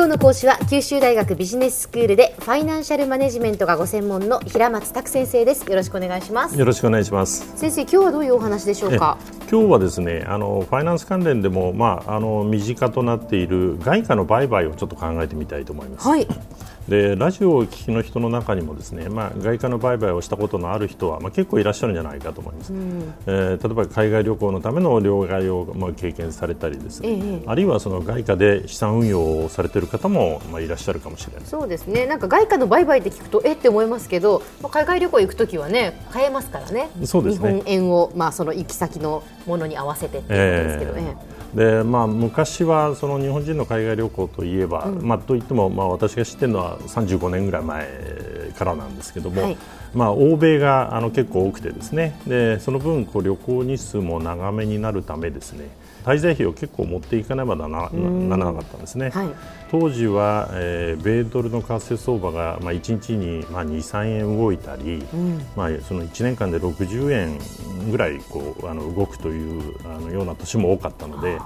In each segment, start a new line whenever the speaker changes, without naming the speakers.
今日の講師は九州大学ビジネススクールでファイナンシャルマネジメントがご専門の平松卓先生です。よろしくお願いします。
よろしくお願いします。
先生今日はどういうお話でしょうか？
今日はですねあのファイナンス関連でもまああの身近となっている外貨の売買をちょっと考えてみたいと思います。
はい
でラジオをお聞きの人の中にもですね、まあ、外貨の売買をしたことのある人は、まあ、結構いらっしゃるんじゃないかと思います、うん、えー、例えば海外旅行のための両替を、まあ、経験されたりですね、ええ、あるいはその外貨で資産運用をされている方も、まあ、いらっしゃるかもしれない。
そうですね。なんか外貨の売買って聞くとえっ？て思いますけど、まあ、海外旅行行くときはね買えますからね。
そうです
ね。日本円を、まあ、その行き先のものに合わせてっていうことですけどね。
え。ーでまあ、昔はその日本人の海外旅行といえば、うん、まあ、といっても、まあ、私が知っているのは35年ぐらい前からなんですけども、はい、まあ、欧米があの結構多くてですね。でその分こう旅行日数も長めになるためですね滞在費を結構持っていかねばならなかったんですね、はい、当時は、えー、米ドルの為替相場が、まあ、1日に、まあ、2、3円動いたり、うん、まあ、その1年間で60円ぐらいこうあの動くというあのような年も多かったので。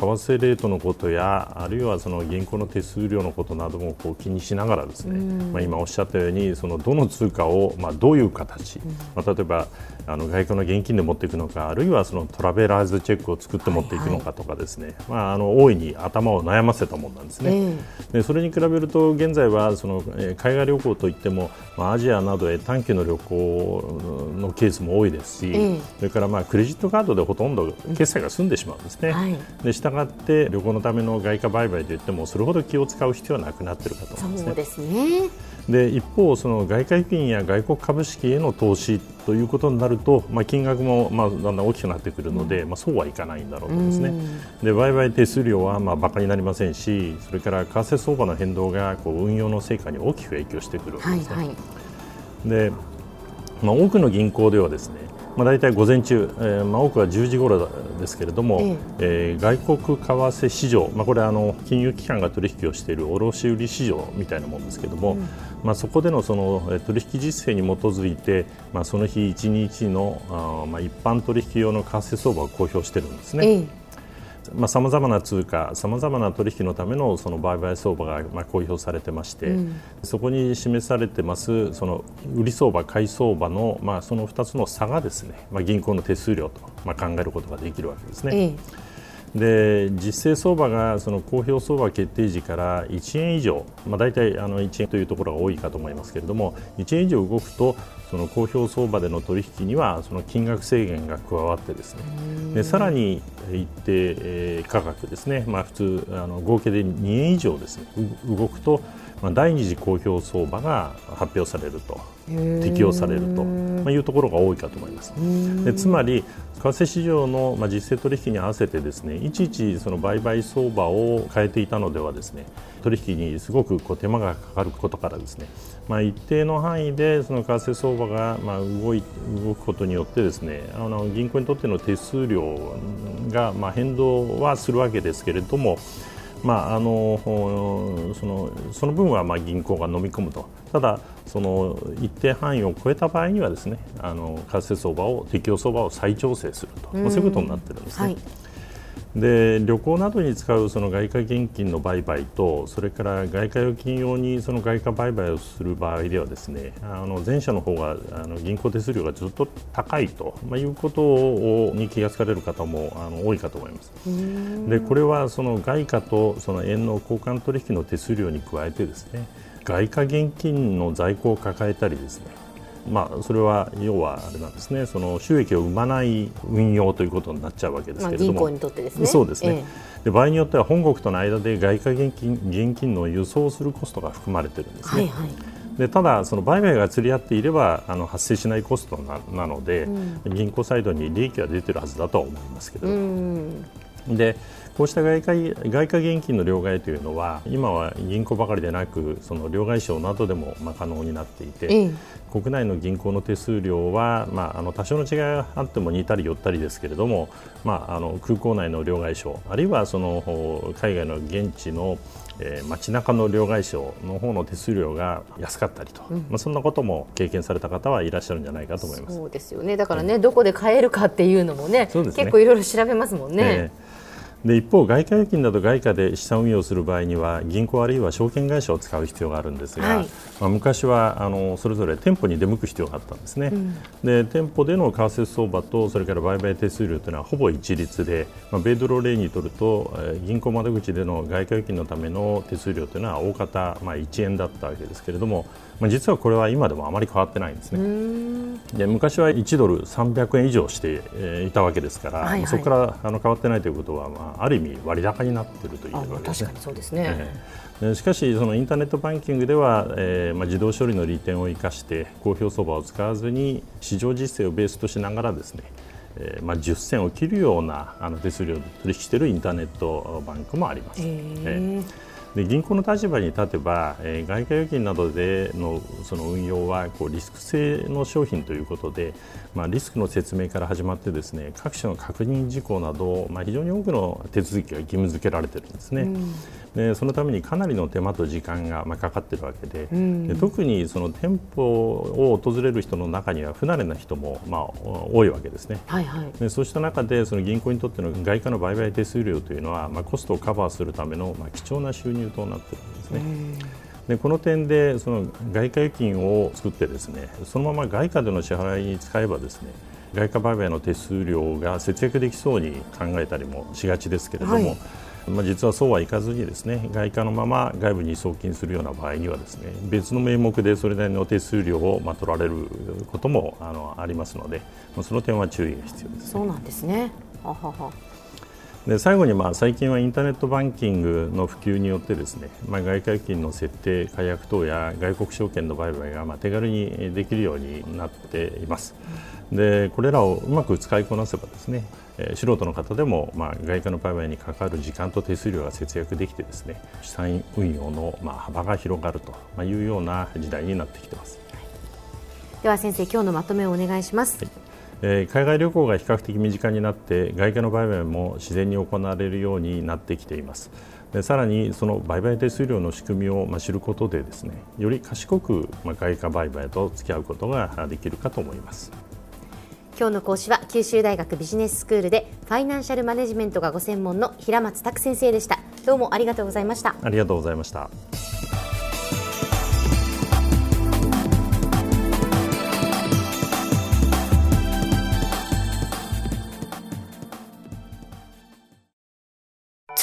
為替レートのことやあるいはその銀行の手数料のことなどもこう気にしながらですね、まあ、今おっしゃったようにそのどの通貨をまあどういう形、まあ、例えばあの外貨の現金で持っていくのかあるいはそのトラベラーズチェックを作って持っていくのかとかですね、はいはい、まあ、あの大いに頭を悩ませたものなんですね、えー、でそれに比べると現在はその、え海外旅行といっても、まあ、アジアなどへ短期の旅行のケースも多いですし、えー、それからまあクレジットカードでほとんど決済が済んでしまうんですね、はい、でしたがって旅行のための外貨売買といってもそれほど気を使う必要はなくなっているかと思います、ね、
そうですね。
で一方、その外貨預金や外国株式への投資ということになると、まあ、金額もまあだんだん大きくなってくるので、うん、まあ、そうはいかないんだろうとですね、で売買手数料はまあ馬鹿になりませんしそれから為替相場の変動がこう運用の成果に大きく影響してくるわけですね。はいはい、でまあ、多くの銀行ではですねまあ、大体午前中、えーまあ、多くは10時頃ですけれども、ええ。ー、外国為替市場、まあ、これはあの金融機関が取引をしている卸売市場みたいなものですけれども、うん、まあ、そこでのその取引実績に基づいて、まあ、その日1日のあ、まあ、一般取引用の為替相場を公表しているんですね。えさまざ、まな通貨、さまざまな取引のためのその売買相場がまあ公表されてまして、うん、そこに示されてますその売り相場、買い相場のまあその2つの差がですね、まあ、銀行の手数料とまあ考えることができるわけですね。ええで実勢相場がその公表相場決定時から1円以上、まあ、大体あの1円というところが多いかと思いますけれども1円以上動くとその公表相場での取引にはその金額制限が加わってですねでさらに一定、えー、価格ですね、まあ、普通あの合計で2円以上ですね動くとまあ、第二次公表相場が発表されると適用されると、まあ、いうところが多いかと思います。でつまり為替市場の、まあ、実勢取引に合わせてですねいちいちその売買相場を変えていたのではですね取引にすごくこう手間がかかることからですね、まあ、一定の範囲でその為替相場がまあ動い動くことによってですねあの銀行にとっての手数料がまあ変動はするわけですけれどもまあ、あのそのその分はまあ銀行が飲み込むと、ただ、その一定範囲を超えた場合にはですねあの為替相場を適用相場を再調整すると、そういうことになってるんですね。はい。で旅行などに使うその外貨現金の売買とそれから外貨預金用にその外貨売買をする場合ではですねあの前者の方があの銀行手数料がずっと高いと、まあ、いうことをに気がつかれる方もあの多いかと思います。でこれはその外貨とその円の交換取引の手数料に加えてですね外貨現金の在庫を抱えたりですねまあ、それは要はあれなんですね。その収益を生まない運用ということになっちゃうわけですけれども、
まあ、銀行にとってですね。
そうですね、ええ、で場合によっては本国との間で外貨現金現金の輸送するコストが含まれているんですね。はいはい。でただ、その売買が釣り合っていればあの発生しないコストななので、うん、銀行サイドに利益は出ているはずだとは思いますけど、でこうした外貨外貨現金の両替というのは今は銀行ばかりでなくその両替商などでもまあ可能になっていて、ええ、国内の銀行の手数料は、まあ、あの多少の違いがあっても似たり寄ったりですけれども、まあ、あの空港内の両替商あるいはその海外の現地のえー、街中の両替商の方の手数料が安かったりと、うん、まあ、そんなことも経験された方はいらっしゃるんじゃないかと思います。
そうですよね。だからね、どこで買えるかっていうのもね、ね、結構いろいろ調べますもんね。
えーで一方、外貨預金など外貨で資産運用する場合には銀行あるいは証券会社を使う必要があるんですが、はい、まあ、昔はあのそれぞれ店舗に出向く必要があったんですね、うん、で店舗での為替相場とそれから売買手数料というのはほぼ一律で、まあ、米ドルを例にとると、えー、銀行窓口での外貨預金のための手数料というのは大方、まあ、1円だったわけですけれども、まあ、実はこれは今でもあまり変わってないんですね。で昔は1ドル300円以上して、えー、いたわけですから、はいはい、そこからあの変わってないということは、まあ、ある意味割高になっているというわけですね。確かにそうですね、えー、しかしそのインターネットバンキングでは、えーまあ、自動処理の利点を生かして公表相場を使わずに市場実績をベースとしながらですねえーまあ、10銭を切るようなあの手数料で取引しているインターネットバンクもあります。えー、えーで銀行の立場に立てば、えー、外貨預金などでのその運用はこうリスク性の商品ということで、まあ、リスクの説明から始まってですね各種の確認事項など、まあ、非常に多くの手続きが義務付けられているんですね。うんでそのためにかなりの手間と時間がまあかかっているわけでうん、で特にその店舗を訪れる人の中には不慣れな人もまあ多いわけですね、はいはい、でそうした中でその銀行にとっての外貨の売買手数料というのは、まあ、コストをカバーするためのまあ貴重な収入となっているんですね。でこの点でその外貨預金を作ってですねそのまま外貨での支払いに使えばですね外貨売買の手数料が節約できそうに考えたりもしがちですけれども、はいまあ、実はそうはいかずにですね外貨のまま外部に送金するような場合にはですね別の名目でそれなりの手数料をまあ取られることもあのありますのでまあその点は注意が必要です、ね、
そうなんですね。ははは。
で最後にまあ最近はインターネットバンキングの普及によってですね、まあ、外貨預金の設定、解約等や外国証券の売買がまあ手軽にできるようになっています。でこれらをうまく使いこなせばですね、えー、素人の方でもまあ外貨の売買にかかる時間と手数料が節約できてですね資産運用のまあ幅が広がるというような時代になってきています。
では先生今日のまとめをお願いします。はい
え海外旅行が比較的身近になって外貨の売買も自然に行われるようになってきています。でさらにその売買手数料の仕組みをま知ることでですねより賢くま外貨売買と付き合うことができるかと思います。
今日の講師は九州大学ビジネススクールでファイナンシャルマネジメントがご専門の平松卓先生でした。どうもありがとうございました。
ありがとうございました